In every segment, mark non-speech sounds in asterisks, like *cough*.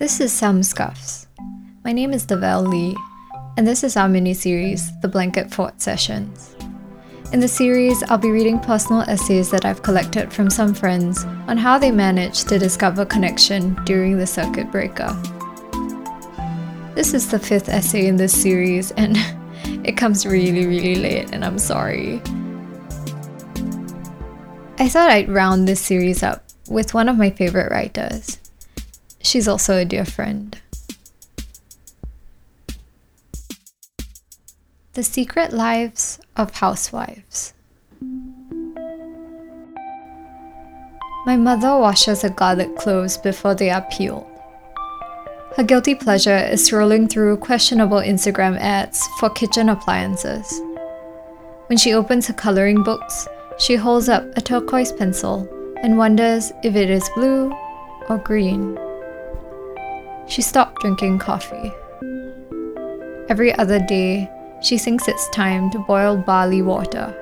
This is Some Scuffs. My name is Devel Lee, and this is our mini series, The Blanket Fort Sessions. In the series, I'll be reading personal essays that I've collected from some friends on how they managed to discover connection during the circuit breaker. This is the fifth essay in this series, and *laughs* it comes really, really late, and I'm sorry. I thought I'd round this series up with one of my favorite writers. She's also a dear friend. The Secret Lives of Housewives. My mother washes her garlic cloves before they are peeled. Her guilty pleasure is scrolling through questionable Instagram ads for kitchen appliances. When she opens her coloring books, she holds up a turquoise pencil and wonders if it is blue or green. She stopped drinking coffee. Every other day, she thinks it's time to boil barley water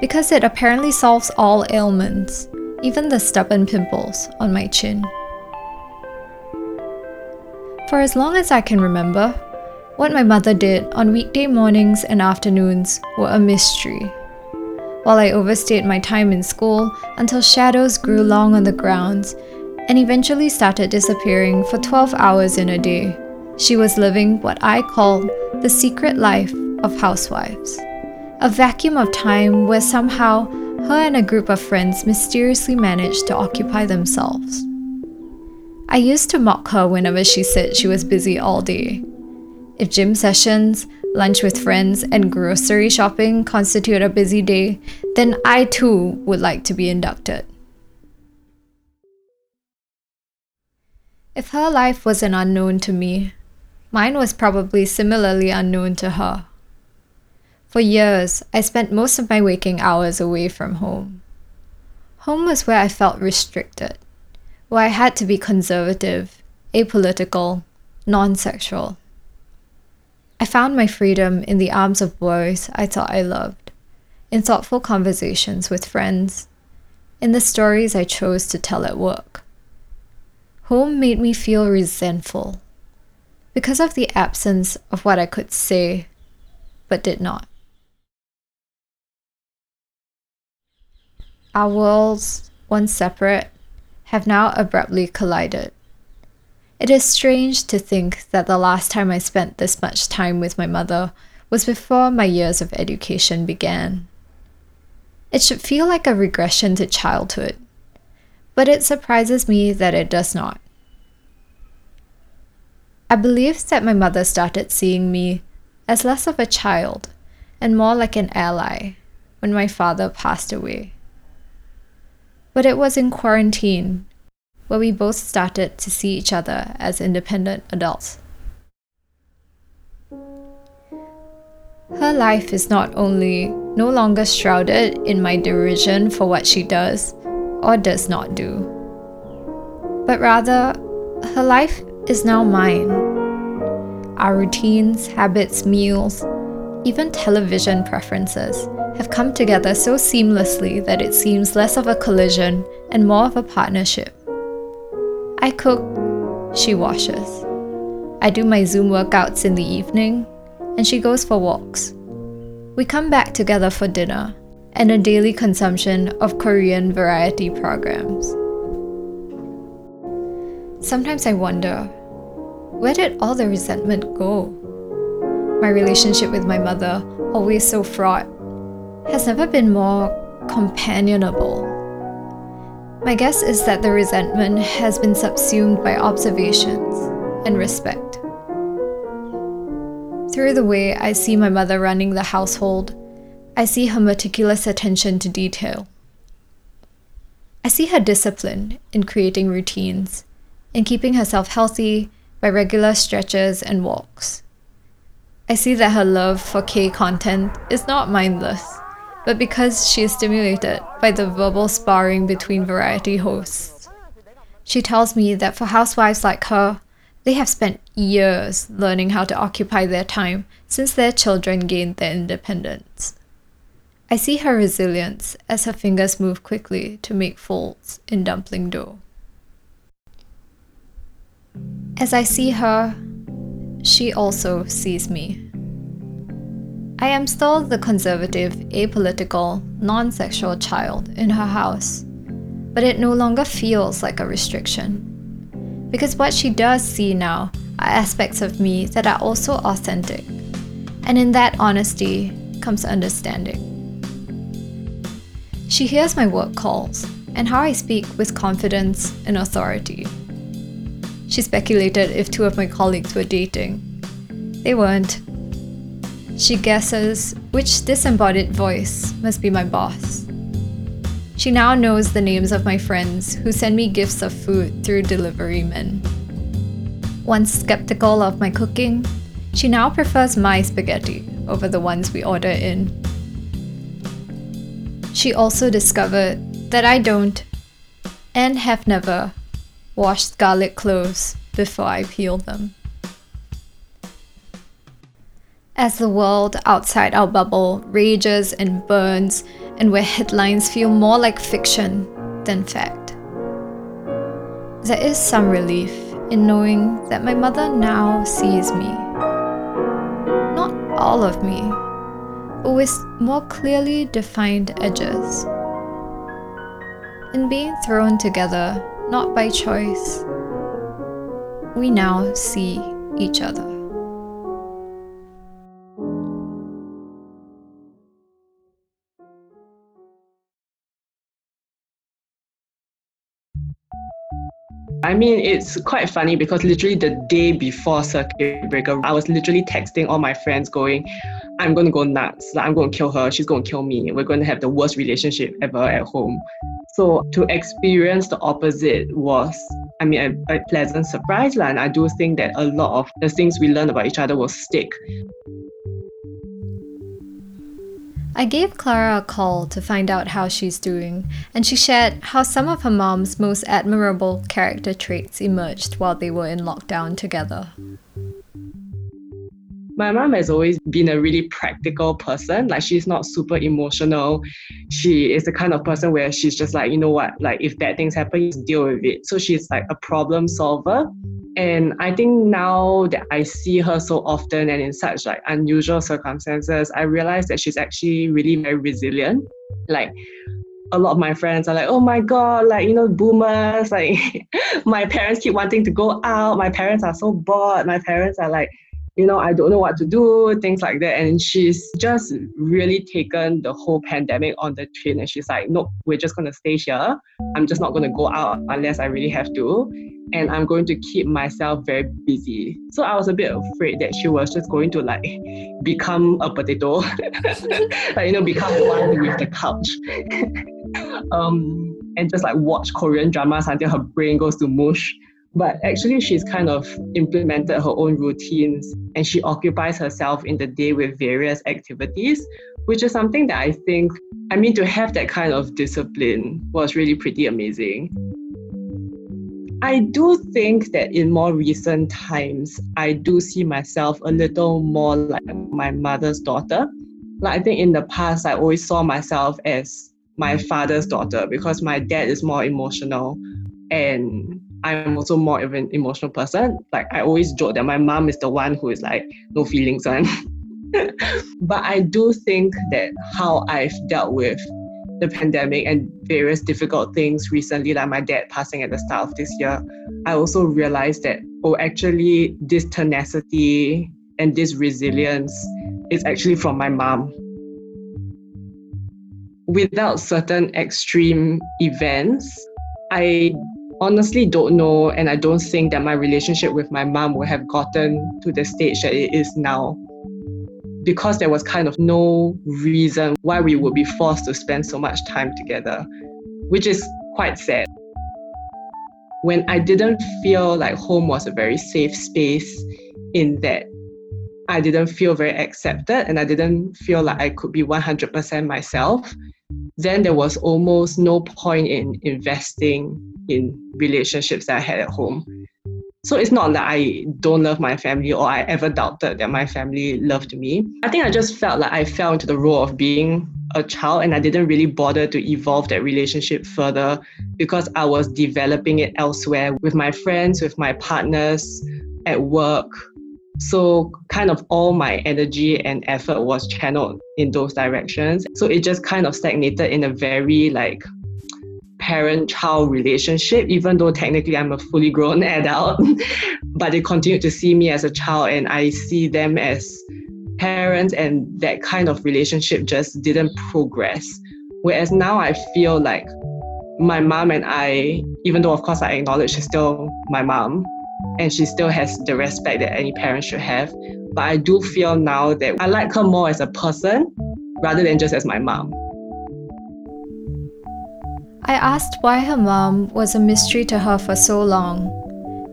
because it apparently solves all ailments, even the stubborn pimples on my chin. For as long as I can remember, what my mother did on weekday mornings and afternoons were a mystery while I overstayed my time in school until shadows grew long on the grounds and eventually started disappearing for 12 hours in a day. She was living what I call the secret life of housewives. A vacuum of time where somehow her and a group of friends mysteriously managed to occupy themselves. I used to mock her whenever she said she was busy all day. If gym sessions, lunch with friends, and grocery shopping constitute a busy day, then I too would like to be inducted. If her life was an unknown to me, mine was probably similarly unknown to her. For years, I spent most of my waking hours away from home. Home was where I felt restricted, where I had to be conservative, apolitical, non sexual. I found my freedom in the arms of boys I thought I loved, in thoughtful conversations with friends, in the stories I chose to tell at work. Home made me feel resentful because of the absence of what I could say but did not. Our worlds, once separate, have now abruptly collided. It is strange to think that the last time I spent this much time with my mother was before my years of education began. It should feel like a regression to childhood, but it surprises me that it does not. I believe that my mother started seeing me as less of a child and more like an ally when my father passed away. But it was in quarantine where we both started to see each other as independent adults. Her life is not only no longer shrouded in my derision for what she does or does not do, but rather, her life is now mine. Our routines, habits, meals, even television preferences have come together so seamlessly that it seems less of a collision and more of a partnership. I cook, she washes. I do my Zoom workouts in the evening, and she goes for walks. We come back together for dinner and a daily consumption of Korean variety programs. Sometimes I wonder where did all the resentment go? My relationship with my mother, always so fraught, has never been more companionable my guess is that the resentment has been subsumed by observations and respect. Through the way I see my mother running the household, I see her meticulous attention to detail. I see her discipline in creating routines, in keeping herself healthy by regular stretches and walks. I see that her love for K content is not mindless but because she is stimulated by the verbal sparring between variety hosts. She tells me that for housewives like her, they have spent years learning how to occupy their time since their children gained their independence. I see her resilience as her fingers move quickly to make folds in dumpling dough. As I see her, she also sees me. I am still the conservative, apolitical, non sexual child in her house, but it no longer feels like a restriction. Because what she does see now are aspects of me that are also authentic, and in that honesty comes understanding. She hears my work calls and how I speak with confidence and authority. She speculated if two of my colleagues were dating. They weren't. She guesses which disembodied voice must be my boss. She now knows the names of my friends who send me gifts of food through delivery men. Once skeptical of my cooking, she now prefers my spaghetti over the ones we order in. She also discovered that I don't, and have never, washed garlic cloves before I peel them. As the world outside our bubble rages and burns, and where headlines feel more like fiction than fact, there is some relief in knowing that my mother now sees me. Not all of me, with more clearly defined edges. In being thrown together, not by choice, we now see each other. I mean, it's quite funny because literally the day before circuit breaker, I was literally texting all my friends going, I'm going to go nuts. I'm going to kill her. She's going to kill me. We're going to have the worst relationship ever at home. So to experience the opposite was, I mean, a, a pleasant surprise. And I do think that a lot of the things we learn about each other will stick. I gave Clara a call to find out how she's doing, and she shared how some of her mom's most admirable character traits emerged while they were in lockdown together. My mom has always been a really practical person. Like she's not super emotional. She is the kind of person where she's just like, you know what, like if bad things happen, you deal with it. So she's like a problem solver. And I think now that I see her so often and in such like unusual circumstances, I realize that she's actually really very resilient. Like a lot of my friends are like, oh my God, like, you know, boomers, like *laughs* my parents keep wanting to go out. My parents are so bored. My parents are like, you know, I don't know what to do, things like that. And she's just really taken the whole pandemic on the chin. And she's like, nope, we're just going to stay here. I'm just not going to go out unless I really have to. And I'm going to keep myself very busy. So I was a bit afraid that she was just going to like *laughs* become a potato, *laughs* like, you know, become one with the couch. *laughs* um, and just like watch Korean dramas until her brain goes to mush. But actually, she's kind of implemented her own routines and she occupies herself in the day with various activities, which is something that I think, I mean, to have that kind of discipline was really pretty amazing. I do think that in more recent times, I do see myself a little more like my mother's daughter. Like, I think in the past, I always saw myself as my father's daughter because my dad is more emotional and I'm also more of an emotional person. Like I always joke that my mom is the one who is like no feelings on. *laughs* but I do think that how I've dealt with the pandemic and various difficult things recently, like my dad passing at the start of this year, I also realized that oh actually this tenacity and this resilience is actually from my mom. Without certain extreme events, I honestly don't know, and I don't think that my relationship with my mom would have gotten to the stage that it is now. Because there was kind of no reason why we would be forced to spend so much time together, which is quite sad. When I didn't feel like home was a very safe space, in that I didn't feel very accepted and I didn't feel like I could be 100% myself, then there was almost no point in investing in relationships that I had at home. So it's not that I don't love my family or I ever doubted that my family loved me. I think I just felt like I fell into the role of being a child and I didn't really bother to evolve that relationship further because I was developing it elsewhere with my friends, with my partners, at work. So, kind of all my energy and effort was channeled in those directions. So, it just kind of stagnated in a very like parent child relationship, even though technically I'm a fully grown *laughs* adult. but they continue to see me as a child and I see them as parents, and that kind of relationship just didn't progress. Whereas now I feel like my mom and I, even though of course I acknowledge she's still my mom, and she still has the respect that any parent should have. But I do feel now that I like her more as a person rather than just as my mom. I asked why her mom was a mystery to her for so long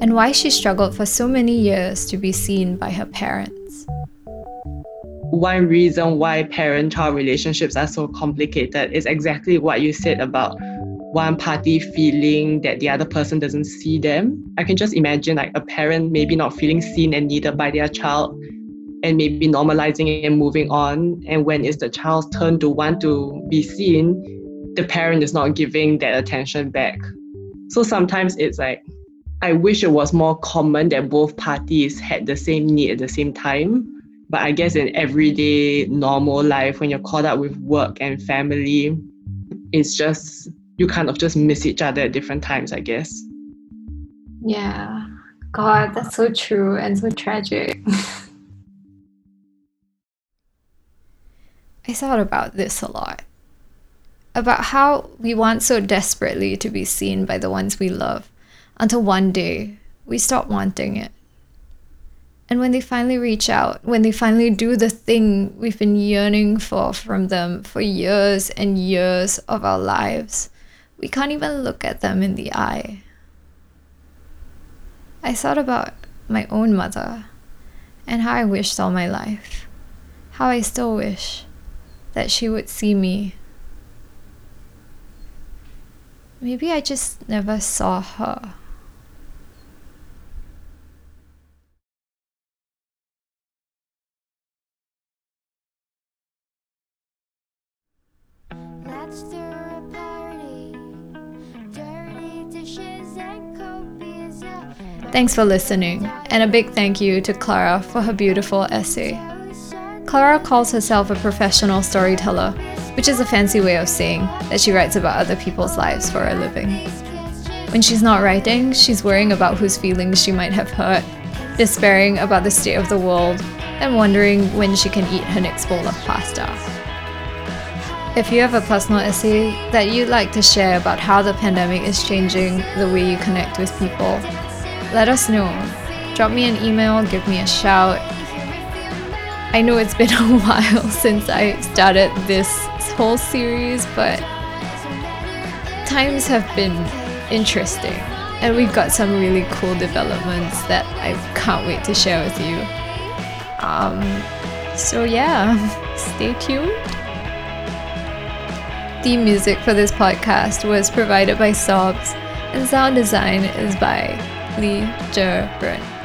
and why she struggled for so many years to be seen by her parents. One reason why parent child relationships are so complicated is exactly what you said about one party feeling that the other person doesn't see them. I can just imagine like a parent maybe not feeling seen and needed by their child and maybe normalizing and moving on. And when it's the child's turn to want to be seen, the parent is not giving that attention back. So sometimes it's like, I wish it was more common that both parties had the same need at the same time. But I guess in everyday normal life, when you're caught up with work and family, it's just you kind of just miss each other at different times, I guess. Yeah. God, that's so true and so tragic. *laughs* I thought about this a lot. About how we want so desperately to be seen by the ones we love until one day we stop wanting it. And when they finally reach out, when they finally do the thing we've been yearning for from them for years and years of our lives, we can't even look at them in the eye. I thought about my own mother and how I wished all my life, how I still wish that she would see me. Maybe I just never saw her. Thanks for listening, and a big thank you to Clara for her beautiful essay. Clara calls herself a professional storyteller, which is a fancy way of saying that she writes about other people's lives for a living. When she's not writing, she's worrying about whose feelings she might have hurt, despairing about the state of the world, and wondering when she can eat her next bowl of pasta. If you have a personal essay that you'd like to share about how the pandemic is changing the way you connect with people, let us know. Drop me an email, give me a shout. I know it's been *laughs* a while since I started this whole series, but times have been interesting. And we've got some really cool developments that I can't wait to share with you. Um, so, yeah, *laughs* stay tuned. The music for this podcast was provided by Sobs, and sound design is by Lee Jurbrun.